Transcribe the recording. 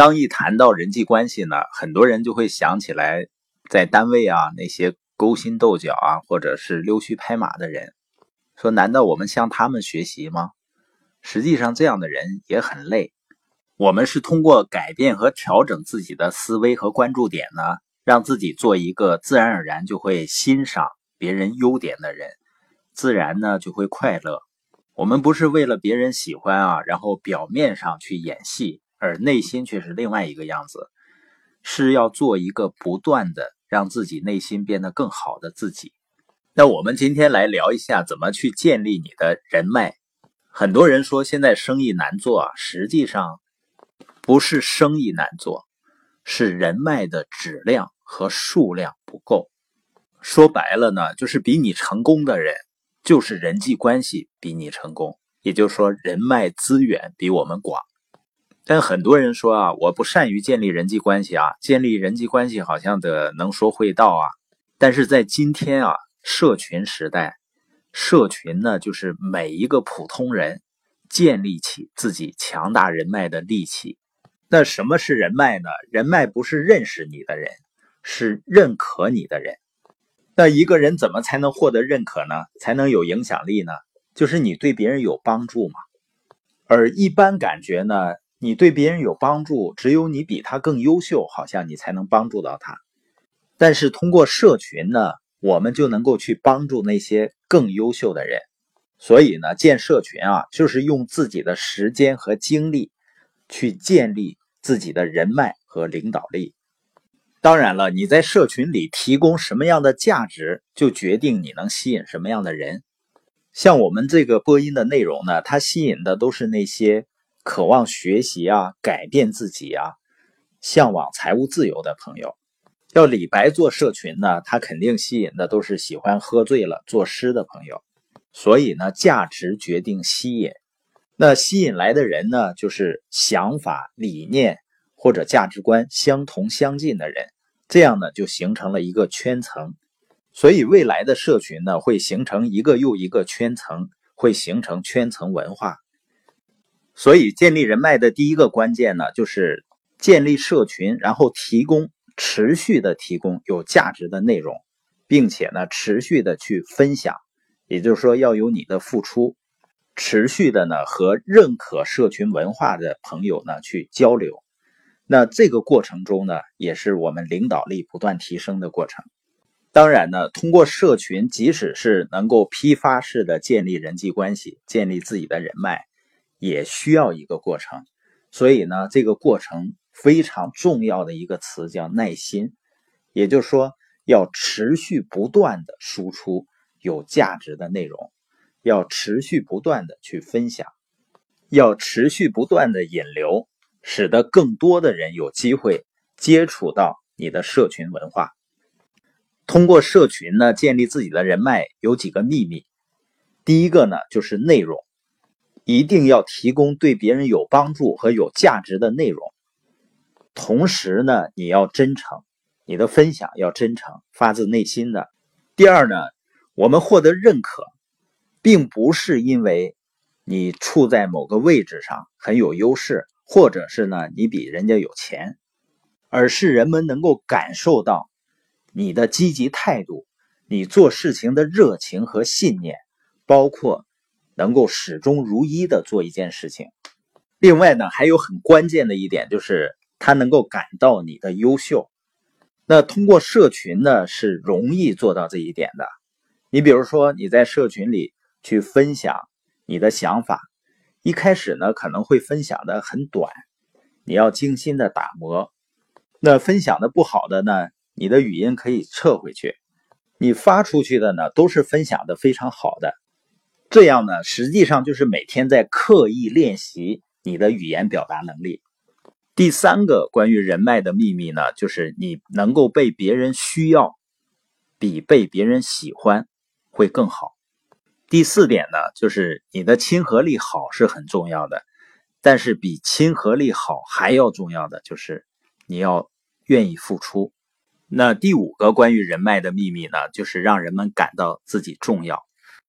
当一谈到人际关系呢，很多人就会想起来，在单位啊那些勾心斗角啊，或者是溜须拍马的人，说难道我们向他们学习吗？实际上，这样的人也很累。我们是通过改变和调整自己的思维和关注点呢，让自己做一个自然而然就会欣赏别人优点的人，自然呢就会快乐。我们不是为了别人喜欢啊，然后表面上去演戏。而内心却是另外一个样子，是要做一个不断的让自己内心变得更好的自己。那我们今天来聊一下怎么去建立你的人脉。很多人说现在生意难做啊，实际上不是生意难做，是人脉的质量和数量不够。说白了呢，就是比你成功的人，就是人际关系比你成功，也就是说人脉资源比我们广。但很多人说啊，我不善于建立人际关系啊，建立人际关系好像的能说会道啊。但是在今天啊，社群时代，社群呢就是每一个普通人建立起自己强大人脉的利器。那什么是人脉呢？人脉不是认识你的人，是认可你的人。那一个人怎么才能获得认可呢？才能有影响力呢？就是你对别人有帮助嘛。而一般感觉呢？你对别人有帮助，只有你比他更优秀，好像你才能帮助到他。但是通过社群呢，我们就能够去帮助那些更优秀的人。所以呢，建社群啊，就是用自己的时间和精力去建立自己的人脉和领导力。当然了，你在社群里提供什么样的价值，就决定你能吸引什么样的人。像我们这个播音的内容呢，它吸引的都是那些。渴望学习啊，改变自己啊，向往财务自由的朋友，要李白做社群呢，他肯定吸引的都是喜欢喝醉了作诗的朋友。所以呢，价值决定吸引，那吸引来的人呢，就是想法、理念或者价值观相同相近的人，这样呢，就形成了一个圈层。所以未来的社群呢，会形成一个又一个圈层，会形成圈层文化。所以，建立人脉的第一个关键呢，就是建立社群，然后提供持续的提供有价值的内容，并且呢，持续的去分享，也就是说，要有你的付出，持续的呢和认可社群文化的朋友呢去交流。那这个过程中呢，也是我们领导力不断提升的过程。当然呢，通过社群，即使是能够批发式的建立人际关系，建立自己的人脉。也需要一个过程，所以呢，这个过程非常重要的一个词叫耐心，也就是说，要持续不断的输出有价值的内容，要持续不断的去分享，要持续不断的引流，使得更多的人有机会接触到你的社群文化。通过社群呢，建立自己的人脉有几个秘密，第一个呢，就是内容。一定要提供对别人有帮助和有价值的内容，同时呢，你要真诚，你的分享要真诚，发自内心的。第二呢，我们获得认可，并不是因为你处在某个位置上很有优势，或者是呢你比人家有钱，而是人们能够感受到你的积极态度，你做事情的热情和信念，包括。能够始终如一的做一件事情，另外呢，还有很关键的一点就是他能够感到你的优秀。那通过社群呢，是容易做到这一点的。你比如说你在社群里去分享你的想法，一开始呢可能会分享的很短，你要精心的打磨。那分享的不好的呢，你的语音可以撤回去。你发出去的呢，都是分享的非常好的。这样呢，实际上就是每天在刻意练习你的语言表达能力。第三个关于人脉的秘密呢，就是你能够被别人需要，比被别人喜欢会更好。第四点呢，就是你的亲和力好是很重要的，但是比亲和力好还要重要的就是你要愿意付出。那第五个关于人脉的秘密呢，就是让人们感到自己重要。